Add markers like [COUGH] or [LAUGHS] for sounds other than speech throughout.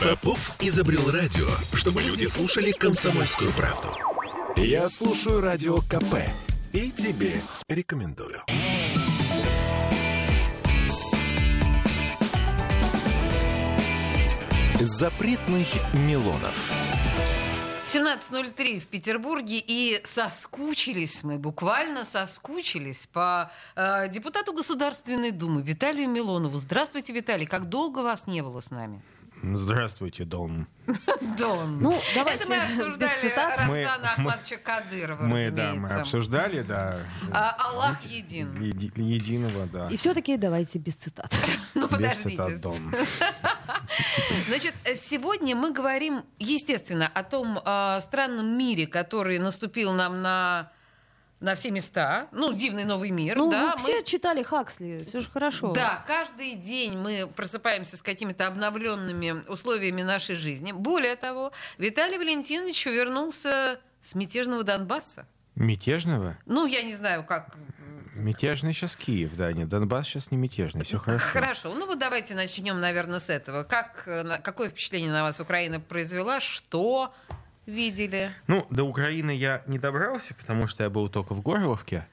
Попов изобрел радио, чтобы люди слушали комсомольскую правду. Я слушаю радио КП и тебе рекомендую. Запретных Милонов. 17.03 в Петербурге, и соскучились мы, буквально соскучились по э, депутату Государственной Думы Виталию Милонову. Здравствуйте, Виталий. Как долго вас не было с нами? Здравствуйте, Дон. Дон. Ну, давайте Это мы без обсуждали цитат. Рамзана Мы- Ахматовича Кадырова, Мы, да, мы обсуждали, да. А, Аллах един. еди- единого, да. И все-таки давайте без цитат. [LAUGHS] Ну, Без подождите. цитат Дон. [LAUGHS] Значит, сегодня мы говорим, естественно, о том э, странном мире, который наступил нам на, на все места. Ну, дивный новый мир. Ну, да, вы мы- все читали Хаксли, все же хорошо. Да, каждый день мы просыпаемся с какими-то обновленными условиями нашей жизни. Более того, Виталий Валентинович вернулся с мятежного Донбасса. Мятежного? Ну, я не знаю, как... Мятежный сейчас Киев, да, нет, Донбасс сейчас не мятежный, все хорошо. Хорошо. Ну вот давайте начнем, наверное, с этого. Как, какое впечатление на вас Украина произвела? Что видели? Ну, до Украины я не добрался, потому что я был только в Горловке,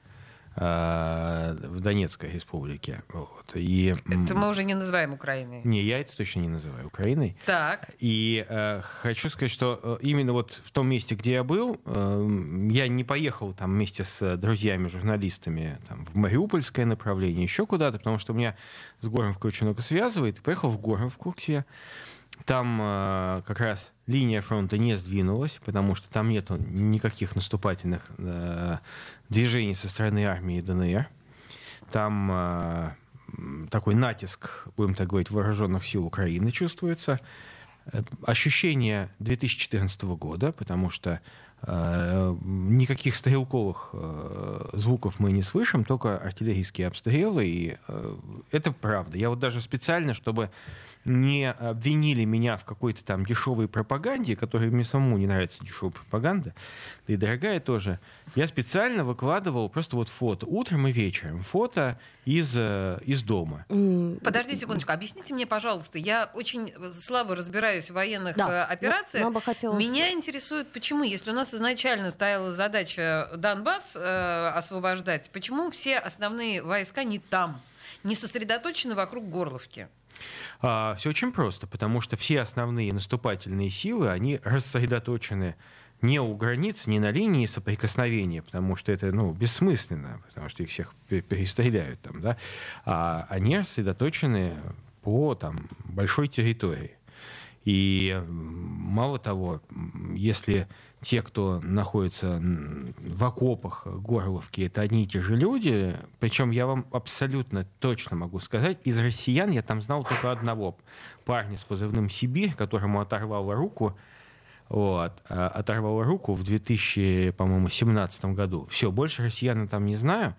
а, в Донецкой республике. Вот. И, Это мы уже не называем Украиной. Не, я это точно не называю Украиной. Так. И э, хочу сказать, что э, именно вот в том месте, где я был, э, я не поехал там вместе с э, друзьями-журналистами там, в Мариупольское направление, еще куда-то, потому что меня с Горовкой очень много связывает. И поехал в Горовку к себе. Там э, как раз линия фронта не сдвинулась, потому что там нету никаких наступательных э, движений со стороны армии ДНР. Там э, такой натиск, будем так говорить, вооруженных сил Украины чувствуется. Э, Ощущение 2014 года, потому что э, никаких стрелковых э, звуков мы не слышим, только артиллерийские обстрелы, и э, это правда. Я вот даже специально, чтобы не обвинили меня в какой-то там дешевой пропаганде, которой мне самому не нравится дешевая пропаганда, да и дорогая тоже, я специально выкладывал просто вот фото утром и вечером, фото из, э, из дома. Подождите секундочку, объясните мне, пожалуйста, я очень слабо разбираюсь в военных Да, э, операциях. нам бы хотелось- Меня интересует, почему, если у нас изначально стояла задача Донбасс э, освобождать, почему все основные войска не там, не сосредоточены вокруг Горловки? Все очень просто, потому что все основные наступательные силы, они рассредоточены не у границ, не на линии соприкосновения, потому что это ну, бессмысленно, потому что их всех пе- перестреляют там, да, а они рассредоточены по там, большой территории. И мало того, если те, кто находится в окопах Горловки, это одни и те же люди, причем я вам абсолютно точно могу сказать, из россиян я там знал только одного парня с позывным «Сибирь», которому оторвало руку, вот, а, оторвало руку в 2017 году. Все, больше россиян я там не знаю.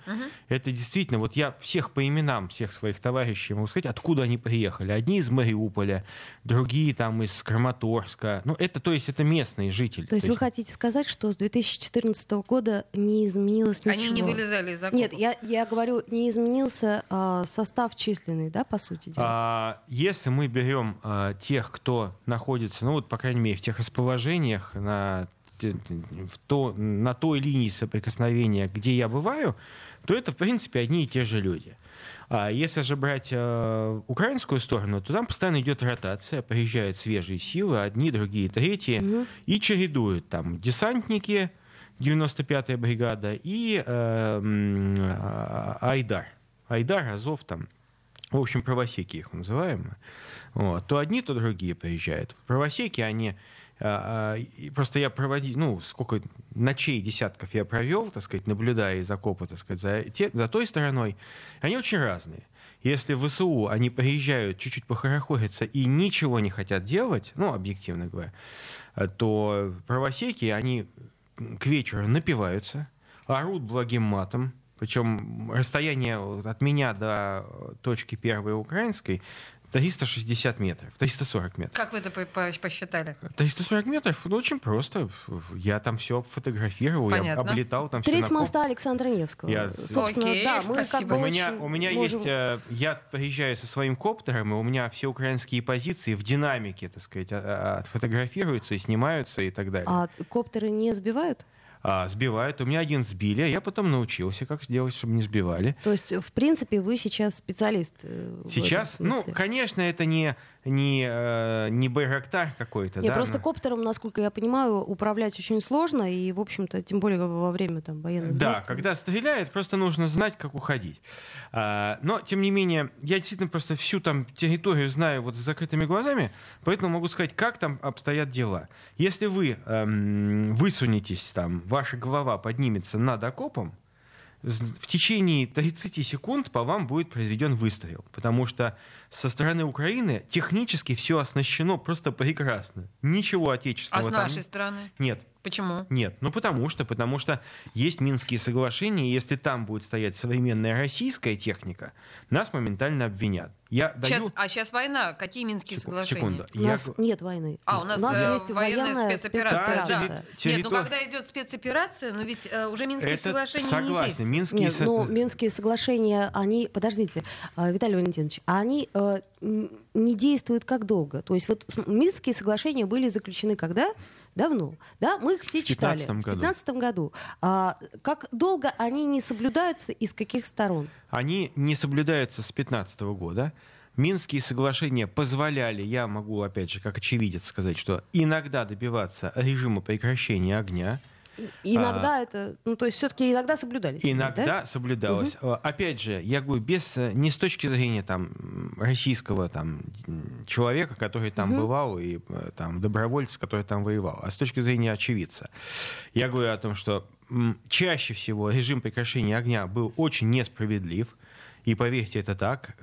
Это действительно, вот я всех по именам, всех своих товарищей могу сказать, откуда они приехали. Одни из Мариуполя, другие там из Краматорска. Ну, это, то есть, это местные жители. То есть вы хотите сказать, что с 2014 года не изменилось ничего? Они не вылезали из окопов. Нет, я, я говорю, не изменился а, состав численный, да, по сути дела? А, если мы берем а, тех, кто находится, ну вот, по крайней мере, в тех расположениях, на, те- в то, на той линии соприкосновения, где я бываю, то это, в принципе, одни и те же люди. А если же брать э, украинскую сторону, то там постоянно идет ротация, приезжают свежие силы, одни, другие, третьи, и чередуют там десантники, 95-я бригада, и э, а, Айдар. Айдар, Азов там, в общем, правосеки их называем. Вот. То одни, то другие приезжают. Правосеки, они... а, а, Просто я проводил, ну, сколько ночей десятков я провел, так сказать, наблюдая из окопа, так сказать, за, те- за той стороной. Они очень разные. Если в ВСУ они приезжают чуть-чуть похорохориться и ничего не хотят делать, ну, объективно говоря, то правосеки, они к вечеру напиваются, орут благим матом, причем расстояние от меня до точки первой украинской 360 метров, 340 метров. Как вы это по- по- посчитали? 340 метров, ну, очень просто. Я там все фотографировал, я Понятно. облетал там все Треть моста Александра Невского. Я- Собственно, Окей, да, мы спасибо. как бы У меня, очень у меня можем- есть, э, я приезжаю со своим коптером, и у меня все украинские позиции в динамике, так сказать, а- а- отфотографируются и снимаются и так далее. А коптеры не сбивают? А, сбивают. У меня один сбили, а я потом научился, как сделать, чтобы не сбивали. То есть, в принципе, вы сейчас специалист. э, Сейчас, ну, конечно, это не, не, э, не Байрактар какой-то, Не, да, просто но- коптером, насколько я понимаю, управлять очень сложно, и, в общем-то, тем более во время там, военных Да, действий. когда стреляет, просто нужно знать, как уходить. А, но, тем не менее, я действительно просто всю там территорию знаю вот с закрытыми глазами, поэтому могу сказать, как там обстоят дела. Если вы эм, высунетесь там, ваша голова поднимется над окопом, в течение 30 секунд по вам будет произведен выстрел, потому что со стороны Украины технически все оснащено просто прекрасно. Ничего А отечественного с там нашей стороны? нет. Почему? Нет, ну потому что, потому что есть Минские соглашения, и если там будет стоять современная российская техника, нас моментально обвинят. Я Сейчас, даю... а сейчас война. Какие Минские Секу- соглашения? Секунду. У Я нас нет войны. А, у нас, э, есть военная спецоперация, да. спецоперация. Терри- Нет, ну территор- когда идет спецоперация, ну ведь э, уже Минские Это соглашения не согласен. действуют. Минские Нет, со- ну, Минские соглашения, они, подождите, э, Виталий Валентинович, они э, не действуют как долго. То есть вот Минские соглашения были заключены когда? Давно. Да, мы их все В читали. 15 году. В 15 году. А, как долго они не соблюдаются и с каких сторон? Они не соблюдаются с 15 года. Минские соглашения позволяли, я могу, опять же, как очевидец сказать, что иногда добиваться режима прекращения огня, Иногда это, ну то есть все-таки иногда соблюдались. А. Иногда да? соблюдалось. Э, Опять же, я говорю, без, э, не с точки зрения там, российского там, человека, который там бывал, и э, там, добровольца, который там воевал, а с точки зрения очевидца. Я говорю о том, что чаще всего режим прекращения огня был очень несправедлив. И поверьте, это так.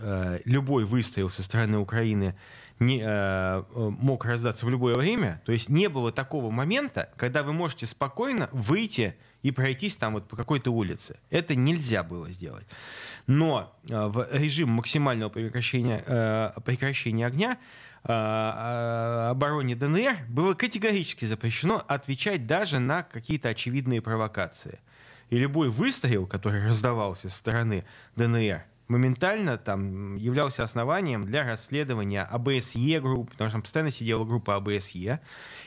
Любой выстрел со стороны Украины не, э, э, мог раздаться в любое время. То есть не было такого момента, когда вы можете спокойно выйти и пройтись там вот по какой-то улице. Это нельзя было сделать. Но э, в режим максимального прекращения, э, прекращения огня э, э, обороне ДНР было категорически запрещено отвечать даже на какие-то очевидные провокации. И любой выстрел, который раздавался со стороны ДНР, моментально там являлся основанием для расследования АБСЕ групп, потому что там постоянно сидела группа АБСЕ.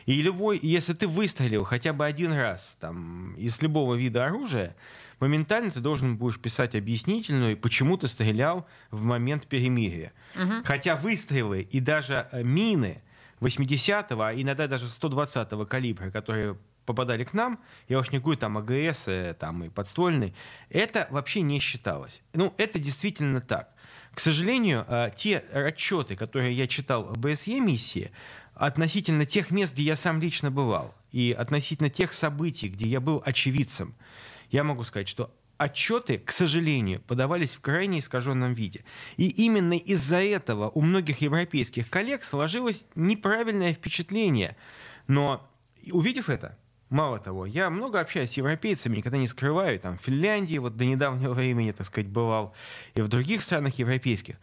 И любой, если ты выстрелил хотя бы один раз там, из любого вида оружия, моментально ты должен будешь писать объяснительную, почему ты стрелял в момент перемирия. Хотя выстрелы и даже э, мины 80-го, а иногда даже 120-го калибра, которые попадали к нам, я уж не говорю там АГС, э, там и подствольный, это вообще не считалось. Ну, это действительно так. К сожалению, э, те отчеты, которые я читал об БСЕ миссии, относительно тех мест, где я сам лично бывал, и относительно тех событий, где я был очевидцем, я могу сказать, что отчеты, к сожалению, подавались в крайне искаженном виде. И именно из-за этого у многих европейских коллег сложилось неправильное впечатление. Но увидев это, Мало того, я много общаюсь с европейцами, никогда не скрываю, там, в Финляндии вот до недавнего времени, так сказать, бывал, и в других странах европейских.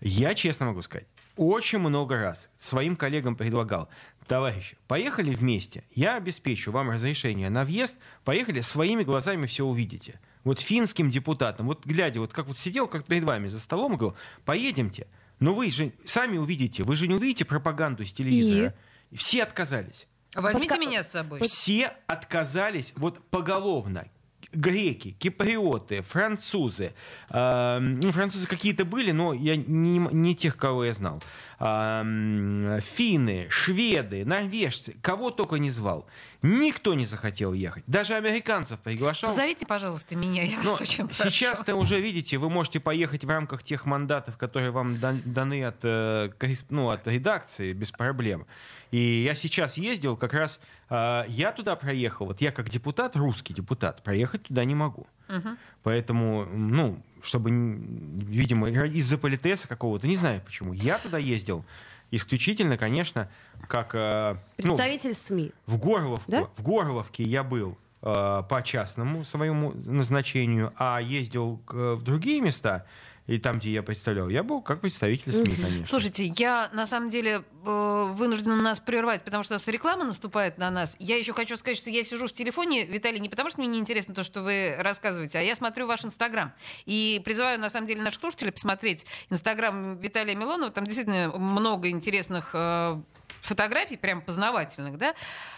Я, честно могу сказать, очень много раз своим коллегам предлагал, товарищи, поехали вместе, я обеспечу вам разрешение на въезд, поехали, своими глазами все увидите. Вот финским депутатам, вот глядя, вот как вот сидел, как перед вами за столом, и говорил, поедемте, но вы же сами увидите, вы же не увидите пропаганду с телевизора. Все отказались. Возьмите Подка- меня с собой. Все отказались вот поголовно. Греки, киприоты, французы. Э, ну, французы какие-то были, но я не, не тех, кого я знал. Э, финны, шведы, норвежцы, кого только не звал. Никто не захотел ехать. Даже американцев приглашал. Позовите, пожалуйста, меня, я Но вас очень прошу. сейчас-то уже, видите, вы можете поехать в рамках тех мандатов, которые вам дан- даны от, э, ну, от редакции без проблем. И я сейчас ездил, как раз э, я туда проехал, вот я как депутат, русский депутат, проехать туда не могу. Мгм. Поэтому, ну, чтобы, видимо, из-за политеса какого-то, не знаю почему, я туда ездил исключительно, конечно, как... э, ну, Представитель СМИ. в Горловку. Да? В Горловке я был э, по частному своему назначению, а ездил к- в другие места. И там, где я представлял, я был как представитель СМИ, конечно. Слушайте, я на самом деле э, вынуждена нас прервать, потому что у нас реклама наступает на нас. Я еще хочу сказать, что я сижу в телефоне, Виталий, не потому что мне неинтересно то, что вы рассказываете, а я смотрю ваш Инстаграм. И призываю, на самом деле, наших слушателей посмотреть Инстаграм Виталия Милонова. Там действительно много интересных э, фотографий, прям познавательных, да?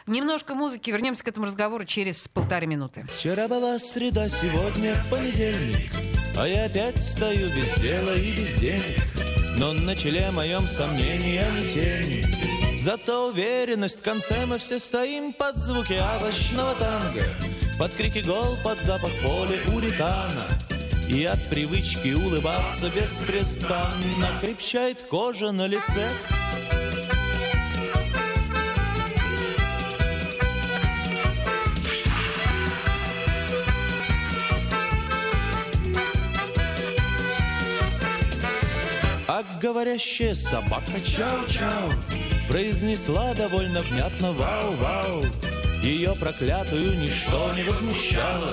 Немножко музыки, вернемся к этому разговору через полторы минуты. Вчера была среда, сегодня понедельник, а я опять стою без дела и без денег. Но на челе моем сомнения не тени. Зато уверенность в конце мы все стоим под звуки овощного танго, под крики гол, под запах поля уритана. И от привычки улыбаться беспрестанно крепчает кожа на лице. Говорящая собака чау-чау Произнесла довольно внятно вау-вау Ее проклятую ничто не возмущало.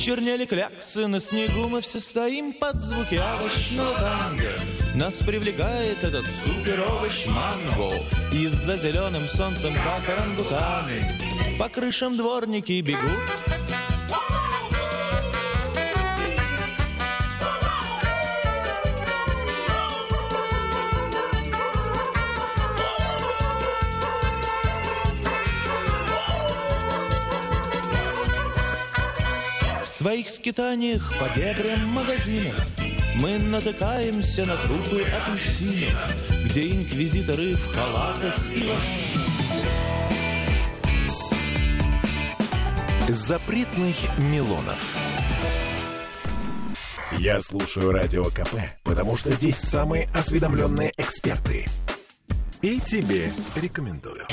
Чернели кляксы на снегу Мы все стоим под звуки овощного танго. Нас привлекает этот супер-овощ манго. И за зеленым солнцем, как орангутаны По крышам дворники бегут своих скитаниях по бедрам магазинов Мы натыкаемся на трупы апельсинов Где инквизиторы в халатах и Запретных Милонов. Я слушаю Радио КП, потому что здесь самые осведомленные эксперты. И тебе рекомендую.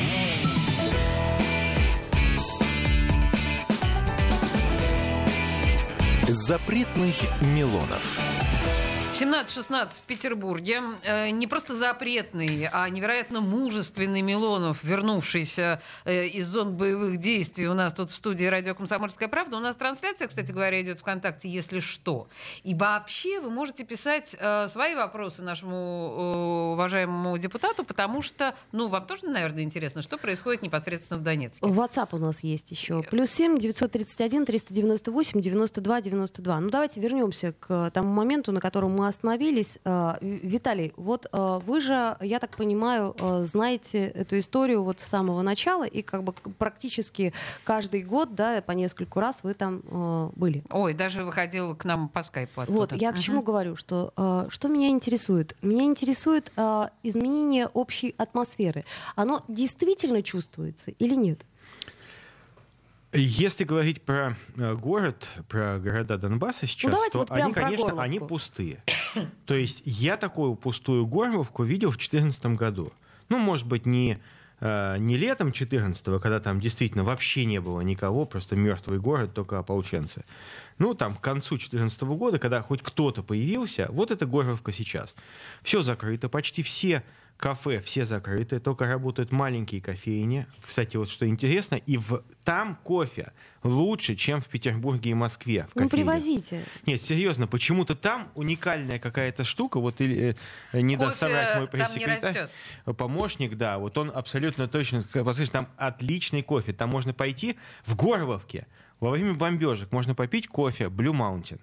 Запретных Милонов. 17-16 в Петербурге. Э, не просто запретный, а невероятно мужественный Милонов, вернувшийся э, из зон боевых действий у нас тут в студии «Радио Комсомольская правда». У нас трансляция, кстати говоря, идет ВКонтакте, если что. И вообще вы можете писать э, свои вопросы нашему уважаемому депутату, потому что, ну, вам тоже, наверное, интересно, что происходит непосредственно в Донецке. WhatsApp у нас есть еще. Плюс 7 931 398 92 92. Ну, давайте вернемся к тому моменту, на котором мы остановились. Э, Виталий, вот э, вы же, я так понимаю, э, знаете эту историю вот с самого начала, и как бы практически каждый год, да, по нескольку раз вы там были. Ой, даже выходил к нам по скайпу оттуда. Вот, я к чему говорю, что что меня интересует? Меня интересует изменение общей атмосферы. Оно действительно чувствуется или нет? Если говорить про э, город, про города Донбасса сейчас, давайте то вот они, конечно, Горловку. они пустые. [COUGHS] То есть я такую пустую Горловку видел в 2014 году. Ну, может быть, не, э, не летом 14 когда там действительно вообще не было никого, просто мертвый город, только ополченцы. Ну, там, к концу 2014 года, когда хоть кто-то появился, вот это Горловка сейчас. Все закрыто, почти все кафе все закрыты, только работают маленькие кофейни. Кстати, вот что интересно, и в, там кофе лучше, чем в Петербурге и Москве. В Ну, кофейнях. привозите. Нет, серьезно, почему-то там уникальная какая-то штука, вот или, э, не даст Кофе соврать мой там не пресс-секретарь, растет. помощник, да, вот он абсолютно точно, послушай, там отличный кофе, там можно пойти в Горловке, во время бомбежек можно попить кофе Blue Mountain.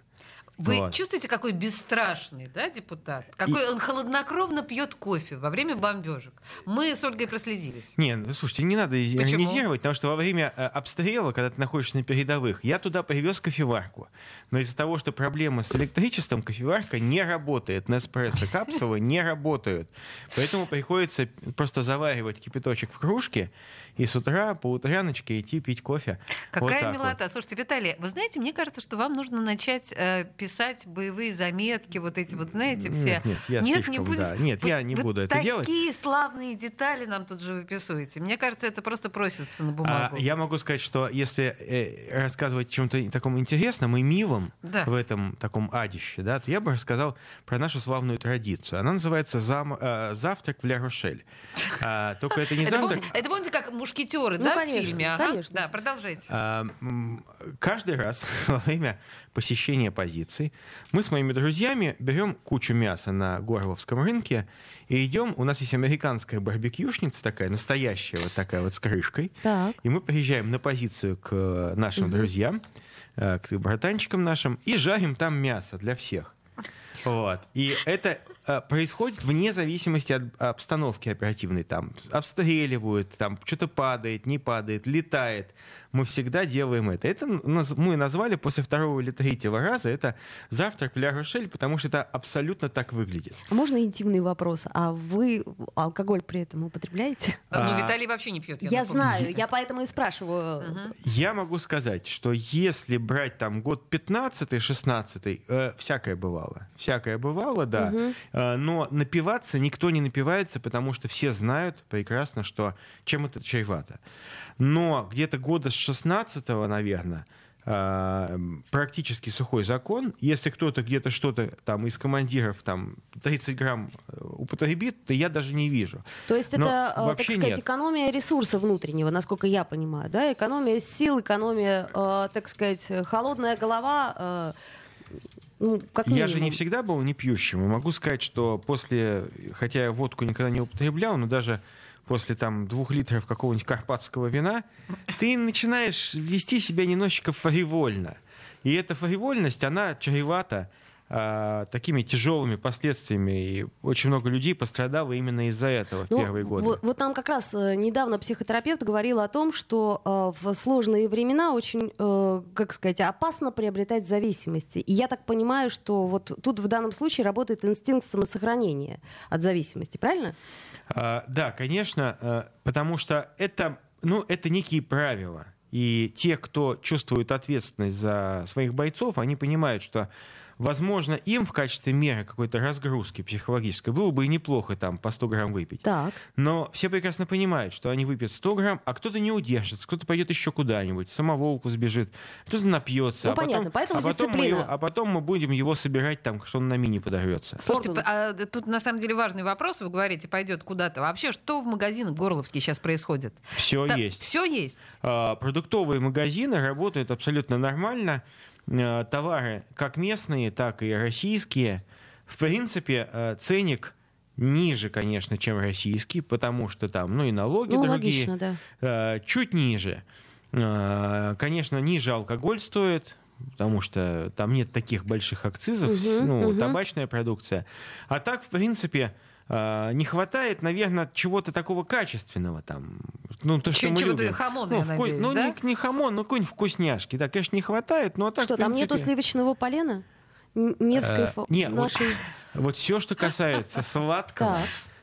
Вы Вот. чувствуете, какой бесстрашный, да, депутат? Какой он холоднокровно пьет кофе во время бомбежек. Мы с Ольгой проследились. Не, ну, слушайте, не надо иронизировать, потому что во время э, обстрела, когда ты находишься на передовых, я туда привез кофеварку. Но из-за того, что проблема с электричеством, кофеварка не работает. Неспрессо капсулы не работают. Поэтому приходится просто заваривать кипяточек в кружке и с утра по утряночке идти пить кофе. Какая вот. милота. Слушайте, Виталий, вы знаете, мне кажется, что вам нужно начать э, писать боевые заметки, вот эти вот, знаете, все. Нет, нет, я не слишком, будете. да. Нет, Вы- я не вы буду это делать. Такие славные детали нам тут же выписываете. Мне кажется, это просто просится на А, бумагу. я могу сказать, что если э, рассказывать о чем-то таком интересном и милом Да. в этом таком адище, да, то я бы рассказал про нашу славную традицию. Она называется зам- э, «Завтрак в Ля-Рошель». А, только это не завтрак. это помните, как мушкетеры, Ну, да, в конечно, фильме? Конечно. Да, продолжайте. Каждый раз [LAUGHS] во время посещения позиций мы с моими друзьями берем кучу мяса на Горловском рынке и идем. У нас есть американская барбекюшница такая, настоящая, вот такая вот с крышкой. Так. И мы приезжаем на позицию к нашим друзьям, э, к братанчикам нашим, и жарим там мясо для всех. Вот. И это э, происходит вне зависимости от обстановки оперативной. Там обстреливают, там что-то падает, не падает, летает. Мы всегда делаем это. Это мы назвали после второго или третьего раза это завтрак Ля Рошель, потому что это абсолютно так выглядит. А Можно интимный вопрос? А вы алкоголь при этом употребляете? Ну, А. Виталий вообще не пьет. Я, напомню. знаю, я поэтому и спрашиваю. Я могу сказать, что если брать там год 15-16, э, всякое бывало. Всякое бывало, да. Э, но напиваться никто не напивается, потому что все знают прекрасно, что чем это чревато. Но где-то года с 16 наверное, э, практически сухой закон. Если кто-то где-то что-то там из командиров там 30 грамм э, употребит, то я даже не вижу. То есть Но это, э, так сказать, нет. экономия ресурса внутреннего, насколько я понимаю, да? Экономия сил, экономия, э, так сказать, холодная голова. Ну, как Я же не всегда был не пьющим. И могу сказать, что после, хотя я водку никогда не употреблял, но даже после там двух литров какого-нибудь карпатского вина, ты начинаешь вести себя немножечко фривольно. И эта фривольность, она чревата а, такими тяжелыми последствиями. И очень много людей пострадало именно из-за этого в Ну, первые годы. Вот, вот нам как раз э, недавно психотерапевт говорил о том, что э, в сложные времена очень, э, как сказать, опасно приобретать зависимости. И я так понимаю, что вот тут в данном случае работает инстинкт самосохранения от зависимости, правильно? А, Да, конечно, э, потому что это, ну, это некие правила. И те, кто чувствует ответственность за своих бойцов, они понимают, что Возможно, им в качестве меры какой-то разгрузки психологической было бы и неплохо там по 100 грамм выпить. Так. Но все прекрасно понимают, что они выпьют 100 грамм, а кто-то не удержится, кто-то пойдет еще куда-нибудь, самоволку сбежит, кто-то напьется. Ну, а потом, понятно, поэтому а потом, мы дисциплина. его- а потом мы будем его собирать там, что он на мини подорвется. Слушайте, а тут на самом деле важный вопрос. Вы говорите, пойдет куда-то. Вообще, что в магазинах Горловки сейчас происходит? Все есть. Все есть. А, Продуктовые магазины работают абсолютно нормально. А, Товары как местные, так и российские. В принципе, а, ценник ниже, конечно, чем российский, потому что там, ну и налоги Ну, другие. логично, да. А, Чуть ниже. Конечно, ниже алкоголь стоит, потому что там нет таких больших акцизов, Мгм, ну, мгм. табачная продукция. А так, в принципе, не хватает, наверное, чего-то такого качественного там. Ну, то, что мы любим. хамона, ну, я вку- надеюсь, ну, да? не, не хамон, ну, какой-нибудь вкусняшки. Да, конечно, не хватает, но а так, Что, там нету принципе, сливочного полена? Невской э, фо- не, вот, нашей... [LAUGHS] вот все, что касается [LAUGHS] сладкого,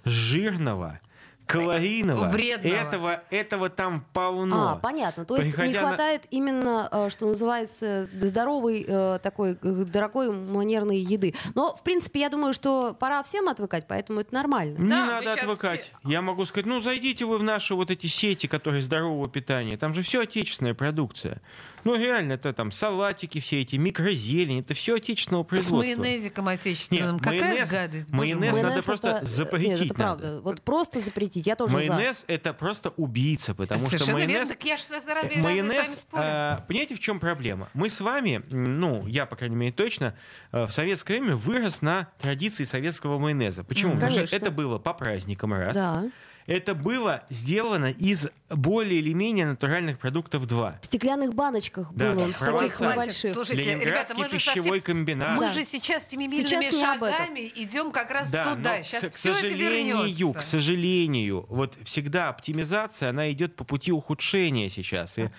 жирного, калорийного, Вредного. этого, этого там полно. А, понятно. То есть не Приходя на- хватает именно, э, что называется, здоровой э, такой э, дорогой манерной еды. Но, в принципе, я думаю, что пора всем отвыкать, поэтому это нормально. Не Да, надо отвыкать. Я могу сказать, ну зайдите вы в наши вот эти сети, которые здорового питания. Там же все отечественная продукция. Ну реально, это там салатики все эти, микрозелень, это все отечественного С производства. майонезиком отечественным. Нет, Какая майонез- гадость. майонез мой. надо Майонез просто это- запретить Нет, это надо. правда. Вот просто запретить. Я тоже за. Майонез это просто убийца, потому что Совершенно верно. майонез Так я же разве, разве Э, с вами Майонез, спорю? э, понимаете, в чем проблема? Мы с вами, ну, я, по крайней мере, точно, э, в советское время вырос на традиции советского майонеза. Почему? Потому что это было по праздникам раз. Да. Это было сделано из более или менее натуральных продуктов два. В стеклянных баночках Да, было, да, в таких небольших. Слушайте, ребята, мы же пищевой совсем... комбинат. Мы Да. же сейчас семимильными шагами идем как раз Да, туда. но Сейчас к, к все это сожалению, вернется. к сожалению, вот всегда оптимизация, она идет по пути ухудшения сейчас. И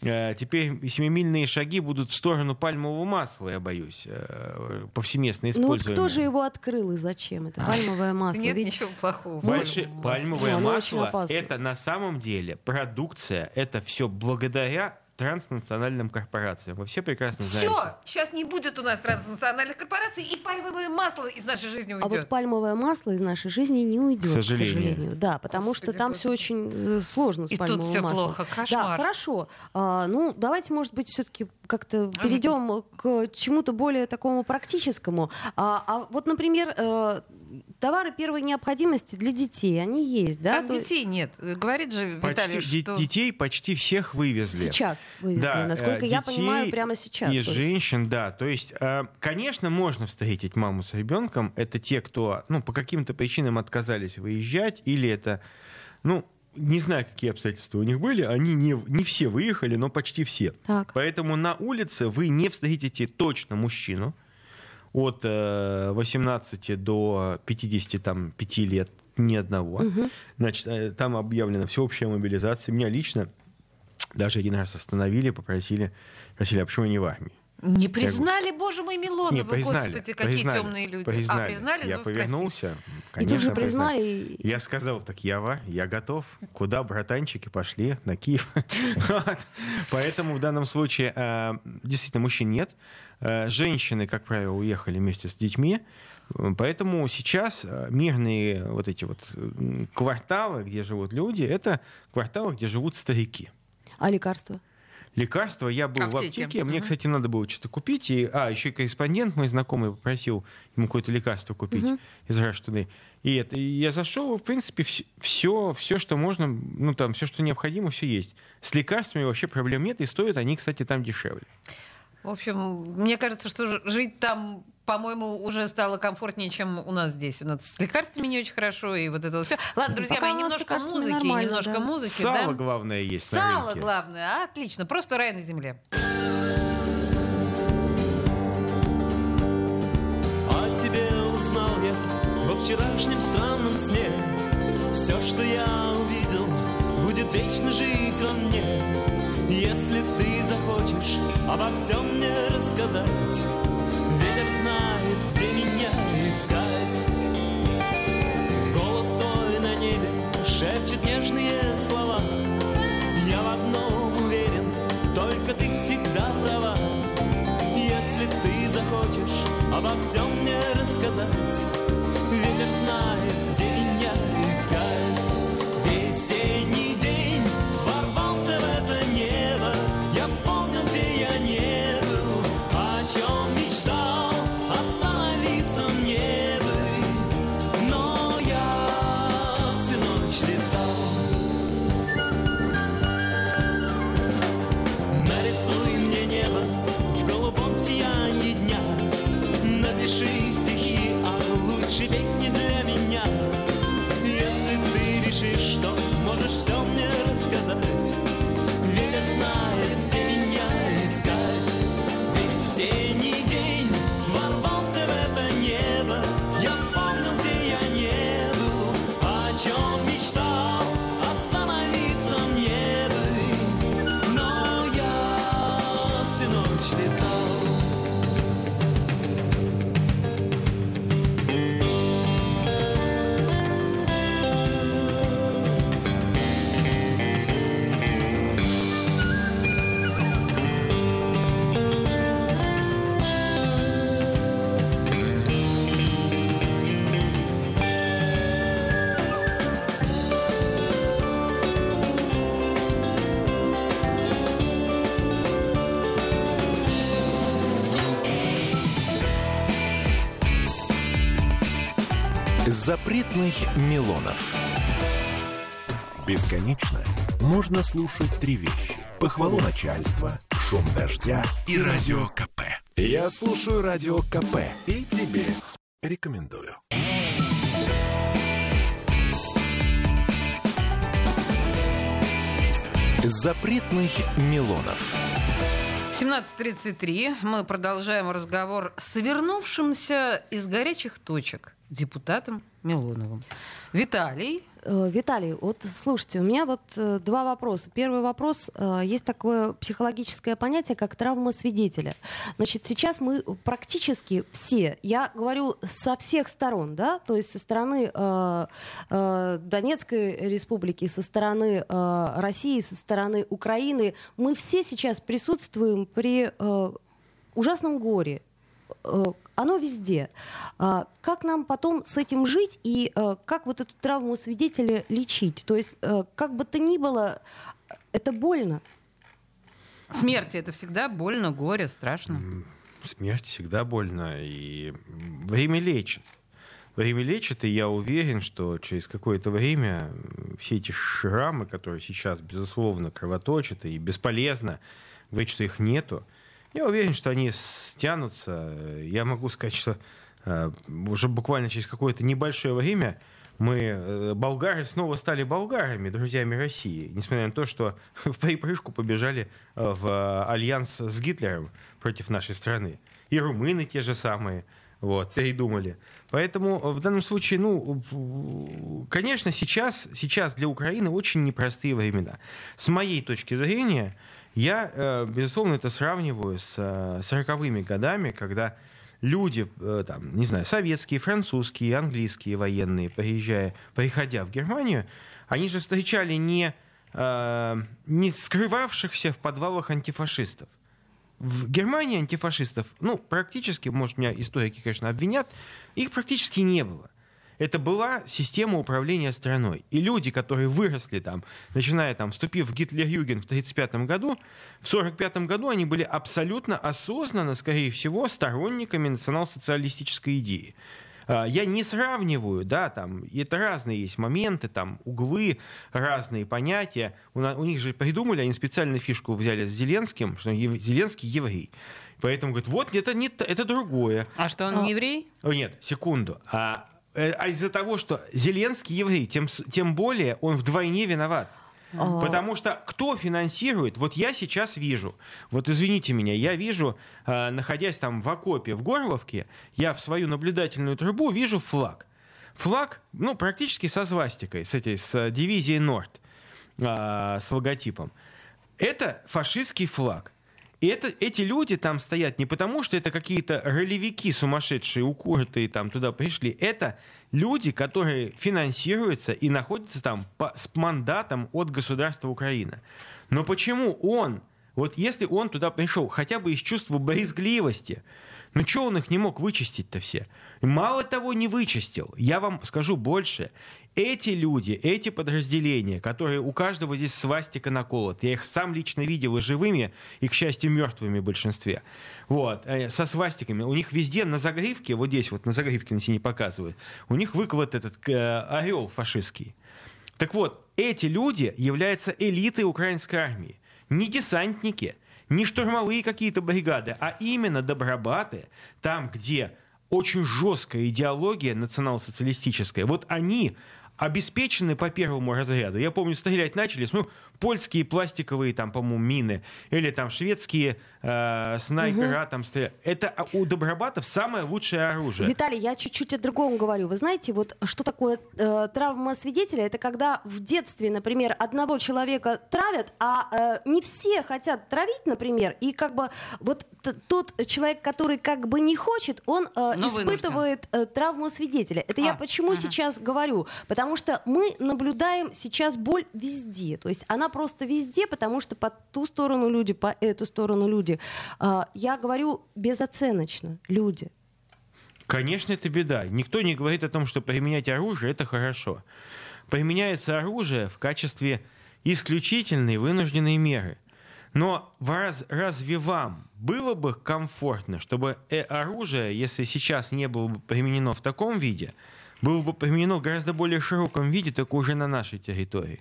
теперь семимильные шаги будут в сторону пальмового масла, я боюсь, э, повсеместно Ну вот кто же его открыл и зачем? Это пальмовое масло. Нет Ведь ничего плохого. Больше Ну, пальмовое Ну, очень масло это на самом деле продукция, это все благодаря транснациональным корпорациям. Вы все прекрасно знаете. Все, сейчас не будет у нас транснациональных корпораций, и пальмовое масло из нашей жизни А вот уйдет. пальмовое масло из нашей жизни не уйдет, К к сожалению. сожалению. Да, потому Господи, что там господи. все очень э, сложно с И тут пальмовым маслом. плохо, Да, кошмар. хорошо. А, ну, давайте, может быть, все-таки как-то перейдем к чему-то более такому практическому. А, а вот, например, э, товары первой необходимости для детей, они есть, да? Как То- детей нет. Говорит же Почти, Виталий, де- что... детей почти всех вывезли. Сейчас вывезли, Да, насколько э, я детей понимаю, прямо сейчас. И женщин, да. То есть, э, конечно, можно встретить маму с ребенком. Это те, кто ну, по каким-то причинам отказались выезжать, или это, ну, не знаю, какие обстоятельства у них были, они не, не все выехали, но почти все. Так. Поэтому на улице вы не встретите точно мужчину от э, 18 до 55 лет, ни одного. Значит, э, там объявлена всеобщая мобилизация. Меня лично даже один раз остановили, попросили, спросили, а почему я не в армии? Не признали, боже мой, Милоновы, Не, признали. господи, какие признали, темные люди. Признали. А, признали? Я Ну, повернулся. И конечно, же признали. признали. и- Я сказал, так я, ва, я готов. Куда, братанчики, пошли на Киев. [LAUGHS] Поэтому в данном случае э, действительно мужчин нет. Э, Женщины, как правило, уехали вместе с детьми. Поэтому сейчас э, мирные вот эти вот кварталы, где живут люди, это кварталы, где живут старики. А лекарства? Лекарства я был в Аптеки. аптеке, мне, Мгм. кстати, надо было что-то купить. И, а, еще и корреспондент мой знакомый попросил ему какое-то лекарство купить из Rush Today. И это, и я зашел, в принципе, все, все, что можно, ну там, все, что необходимо, все есть. С лекарствами вообще проблем нет, и стоят они, кстати, там дешевле. В общем, мне кажется, что жить там, по-моему, уже стало комфортнее, чем у нас здесь. У нас с лекарствами не очень хорошо, и вот это вот все. Ладно, друзья Пока мои, немножко музыки, немножко да. музыки, Сало, да? главное, есть на Сало рынке. главное, отлично, просто рай на земле. О тебе узнал я во вчерашнем странном сне Все, что я увидел, будет вечно жить во мне Если ты захочешь обо всем мне рассказать знает, где меня искать. Голос твой на небе шепчет нежные слова. Я в одном уверен, только ты всегда права. Если ты захочешь обо всем мне рассказать Ветер знает, где меня искать. Весенний Запретных Милонов. Бесконечно можно слушать три вещи. Похвалу начальства, шум дождя и радио КП. Я слушаю радио КП и тебе рекомендую. Запретных Милонов. 17.33. Мы продолжаем разговор с вернувшимся из горячих точек депутатом Милоновым. Виталий, Э, Виталий, вот слушайте, у меня вот э, два вопроса. Первый вопрос. э, Есть такое психологическое понятие, как травма свидетеля. Значит, сейчас мы практически все, я говорю со всех сторон, да, то есть со стороны э, э, Донецкой республики, со стороны э, России, со стороны Украины, мы все сейчас присутствуем при ужасном горе. Оно везде. А Как нам потом с этим жить и э, как вот эту травму свидетеля лечить? То есть, э, как бы то ни было, это больно. Смерти это всегда больно, горе, страшно. Смерть всегда больно, и время лечит. Время лечит, и я уверен, что через какое-то время все эти шрамы, которые сейчас, безусловно, кровоточат и бесполезно говорить, что их нету, я уверен, что они стянутся. Я могу сказать, что э, уже буквально через какое-то небольшое время мы, э, болгары, снова стали болгарами, друзьями России, несмотря на то, что [LAUGHS] в припрыжку побежали э, в альянс с Гитлером против нашей страны. И румыны те же самые вот, передумали. Поэтому в данном случае, ну, конечно, сейчас, сейчас для Украины очень непростые времена. С моей точки зрения, я, э, безусловно, это сравниваю с 40-ми годами, когда люди, э, там, не знаю, советские, французские, английские военные, приезжая, приходя в Германию, они же встречали не, э, не скрывавшихся в подвалах антифашистов. В Германии антифашистов, ну, практически, может, меня историки, конечно, обвинят, их практически не было это была система управления страной. И люди, которые выросли там, начиная там, вступив в Гитлер-Юген в 1935 году, в 1945 году они были абсолютно осознанно, скорее всего, сторонниками национал-социалистической идеи. А, я не сравниваю, да, там, это разные есть моменты, там, углы, разные понятия. У, на, у них же придумали, они специально фишку взяли с Зеленским, что Зеленский еврей. Поэтому говорят, вот это, не, это другое. А что, он а, еврей? О, нет, секунду. А а из-за того, что Зеленский еврей, тем, тем более он вдвойне виноват. А. Потому что кто финансирует? Вот я сейчас вижу, вот извините меня, я вижу, э, находясь там в окопе в Горловке, я в свою наблюдательную трубу вижу флаг. Флаг, ну, практически со свастикой, с этой, с дивизией Норд, э, с логотипом. Это фашистский флаг. И это, эти люди там стоят не потому, что это какие-то ролевики сумасшедшие, укуртые там туда пришли. Это люди, которые финансируются и находятся там по, с мандатом от государства Украина. Но почему он, вот если он туда пришел хотя бы из чувства брезгливости, ну что он их не мог вычистить-то все? Мало того, не вычистил. Я вам скажу больше. Эти люди, эти подразделения, которые у каждого здесь свастика наколот, я их сам лично видел и живыми, и, к счастью, мертвыми в большинстве, вот, э, со свастиками, у них везде на загривке, вот здесь вот на загривке на сине показывают, у них выколот этот э, орел фашистский. Так вот, эти люди являются элитой украинской армии. Не десантники, не штурмовые какие-то бригады, а именно добробаты, там, где очень жесткая идеология национал-социалистическая. Вот они обеспечены по первому разряду. Я помню, стрелять начали, ну, польские пластиковые, там, по-моему, мины, или там шведские э, снайпера, угу. там, стрелять. Это у добробатов самое лучшее оружие. Виталий, я чуть-чуть о другом говорю. Вы знаете, вот что такое э, травма свидетеля? Это когда в детстве, например, одного человека травят, а э, не все хотят травить, например, и как бы вот тот человек, который как бы не хочет, он э, испытывает э, травму свидетеля. Это а, я почему ага. сейчас говорю? Потому что мы наблюдаем сейчас боль везде. То есть она просто везде, потому что по ту сторону люди, по эту сторону люди. А, я говорю безоценочно. Люди. Конечно, это беда. Никто не говорит о том, что применять оружие это хорошо. Применяется оружие в качестве исключительной вынужденной меры. Но раз, разве вам было бы комфортно, чтобы э, оружие, если сейчас не было бы применено в таком виде, было бы применено в гораздо более широком виде, только уже на нашей территории.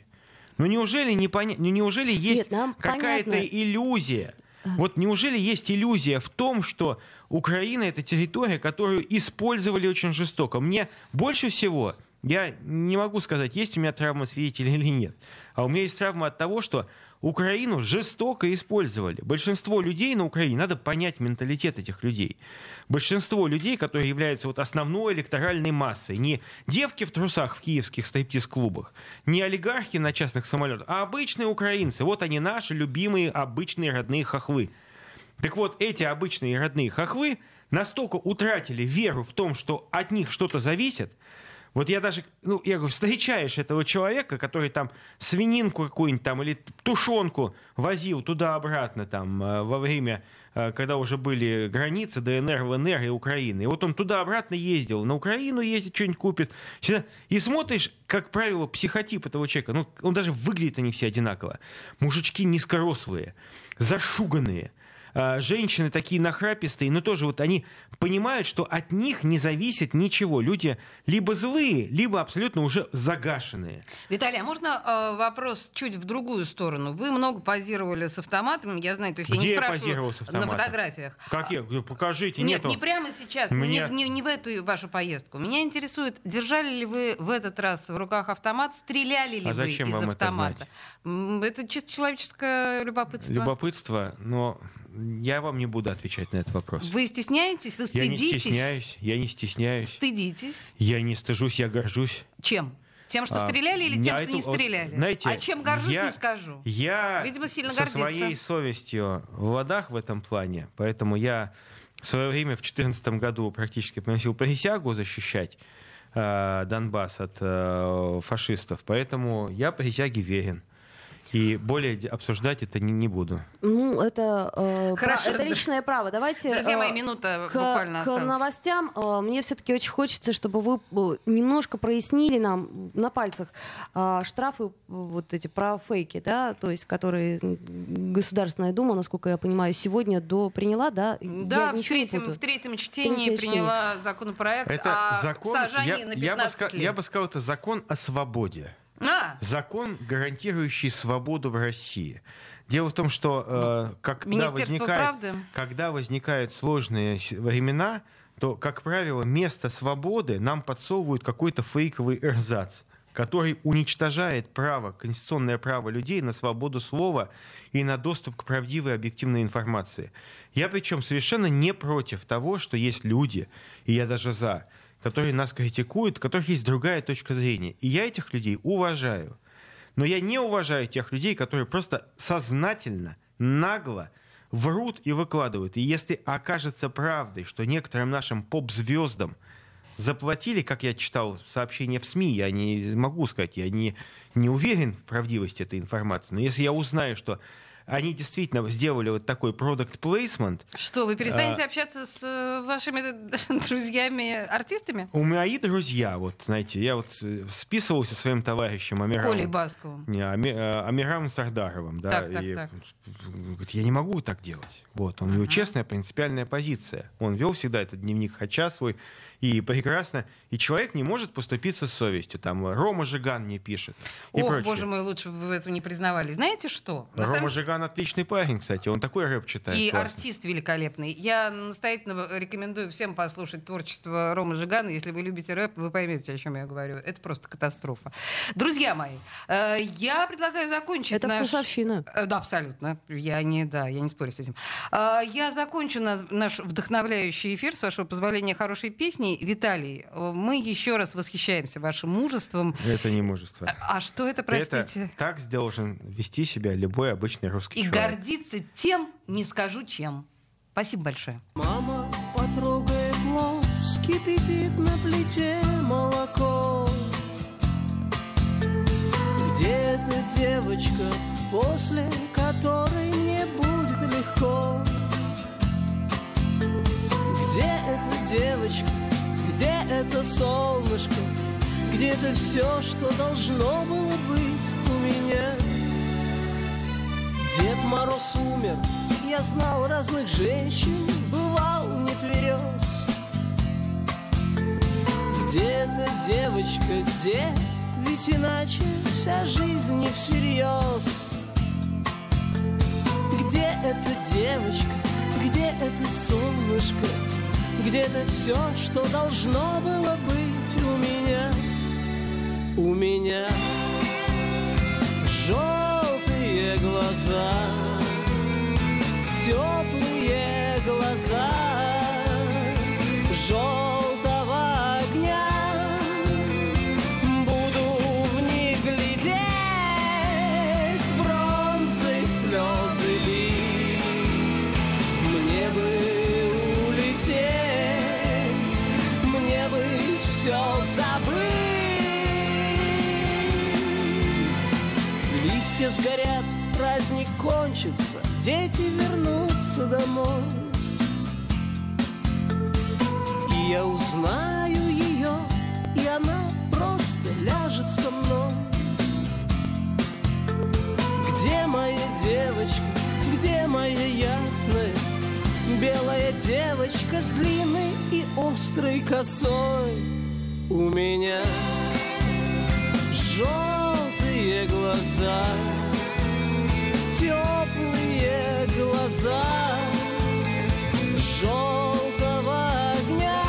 Ну неужели, не поня... ну, неужели есть какая-то иллюзия? Вот неужели есть иллюзия в том, что Украина это территория, которую использовали очень жестоко? Мне больше всего, я не могу сказать, есть у меня травма свидетеля или нет, а у меня есть травма от того, что Украину жестоко использовали. Большинство людей на Украине, надо понять менталитет этих людей. Большинство людей, которые являются вот основной электоральной массой, не девки в трусах в киевских стриптиз-клубах, не олигархи на частных самолетах, а обычные украинцы. Вот они наши любимые обычные родные хохлы. Так вот, эти обычные родные хохлы настолько утратили веру в том, что от них что-то зависит, Вот я даже, ну, я говорю, встречаешь этого человека, который там свининку какую-нибудь там или тушенку возил туда-обратно там э, во время, э, когда уже были границы ДНР, ВНР и Украины. И вот он туда-обратно ездил, на Украину ездит, что-нибудь купит. И смотришь, как правило, психотип этого человека, ну, он даже выглядит они все одинаково. Мужички низкорослые, зашуганные, женщины такие нахрапистые, но тоже вот они понимают, что от них не зависит ничего. Люди либо злые, либо абсолютно уже загашенные. Виталий, а можно э, вопрос чуть в другую сторону? Вы много позировали с автоматом, я знаю, то есть Где я не спрашиваю позировал с автоматом? на фотографиях. Как я? Покажите. Нет, нету. не прямо сейчас, Меня... не, не, не в эту вашу поездку. Меня интересует, держали ли вы в этот раз в руках автомат, стреляли ли а вы из вам автомата? Это, это чисто человеческое любопытство. Любопытство, но я вам не буду отвечать на этот вопрос. Вы стесняетесь? Вы стыдитесь? Я не стесняюсь. Я не стесняюсь. Стыдитесь? Я не стыжусь, я горжусь. Чем? Тем, что а, стреляли или тем, что не стреляли? Вот, знаете, а чем горжусь, я, не скажу. Я Видимо, сильно со гордится. своей совестью в ладах в этом плане, поэтому я в свое время в 2014 году практически приносил присягу защищать э, Донбасс от э, фашистов, поэтому я присяге верен. И более обсуждать это не, не буду. Ну, это, э, Хорошо, это личное право. Давайте Друзья э, мои, минута к, буквально К новостям. Э, мне все-таки очень хочется, чтобы вы э, немножко прояснили нам на пальцах э, штрафы вот эти про фейки, да, то есть которые Государственная Дума, насколько я понимаю, сегодня до приняла, да? Да, в третьем, в третьем чтении Третье приняла законопроект это о закон, сажании я, на 15 я бы, лет. Я бы сказал, это закон о свободе. А. Закон, гарантирующий свободу в России. Дело в том, что э, когда, возникает, когда возникают сложные времена, то, как правило, вместо свободы нам подсовывают какой-то фейковый эрзац, который уничтожает право, конституционное право людей на свободу слова и на доступ к правдивой объективной информации. Я причем совершенно не против того, что есть люди, и я даже за, которые нас критикуют, у которых есть другая точка зрения. И я этих людей уважаю. Но я не уважаю тех людей, которые просто сознательно, нагло врут и выкладывают. И если окажется правдой, что некоторым нашим поп-звездам заплатили, как я читал сообщения в СМИ, я не могу сказать, я не, не уверен в правдивости этой информации, но если я узнаю, что они действительно сделали вот такой product placement. Что, вы перестанете а, общаться с э, вашими [LAUGHS] друзьями-артистами? У мои друзья, вот, знаете, я вот э, списывался своим товарищем Амирамом. Колей Басковым. Не, Ами, э, Амирамом Сардаровым, да. Так, так, и, так. Говорит, я не могу так делать. Вот, у него честная принципиальная позиция. Он вел всегда этот дневник Хача свой, и прекрасно. И человек не может поступиться с совестью. Там Рома Жиган мне пишет. И Ох, прочее. боже мой, лучше бы вы этого не признавали. Знаете что? Рома самом... Жиган отличный парень, кстати. Он такой рэп читает. И классный. артист великолепный. Я настоятельно рекомендую всем послушать творчество Рома Жигана. Если вы любите рэп, вы поймете, о чем я говорю. Это просто катастрофа. Друзья мои, э, я предлагаю закончить Это наш... вкусовщина. Э, да, абсолютно. Я не, да, я не спорю с этим. Э, я закончу наш вдохновляющий эфир, с вашего позволения, хорошей песней. Виталий, мы еще раз восхищаемся вашим мужеством. Это не мужество. А, а что это, простите? Это так должен вести себя любой обычный русский И человек. И гордиться тем, не скажу чем. Спасибо большое. Мама потрогает лоб, скипятит на плите молоко. Где эта девочка, после солнышко, где-то все, что должно было быть у меня. Дед Мороз умер, я знал разных женщин, бывал не тверез. Где эта девочка, где? Ведь иначе вся жизнь не всерьез. Где эта девочка, где это солнышко, где-то все, что должно было быть у меня, у меня желтые глаза, теплые глаза, желтые все забыть. Листья сгорят, праздник кончится, дети вернутся домой. И я узнаю ее, и она просто ляжет со мной. Где моя девочка, где моя ясная, белая девочка с длинной и острой косой? У меня желтые глаза Теплые глаза Желтого огня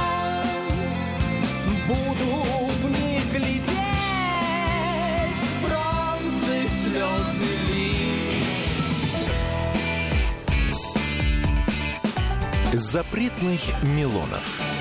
Буду в них глядеть Бронзы, слезы лить Запретных Милонов.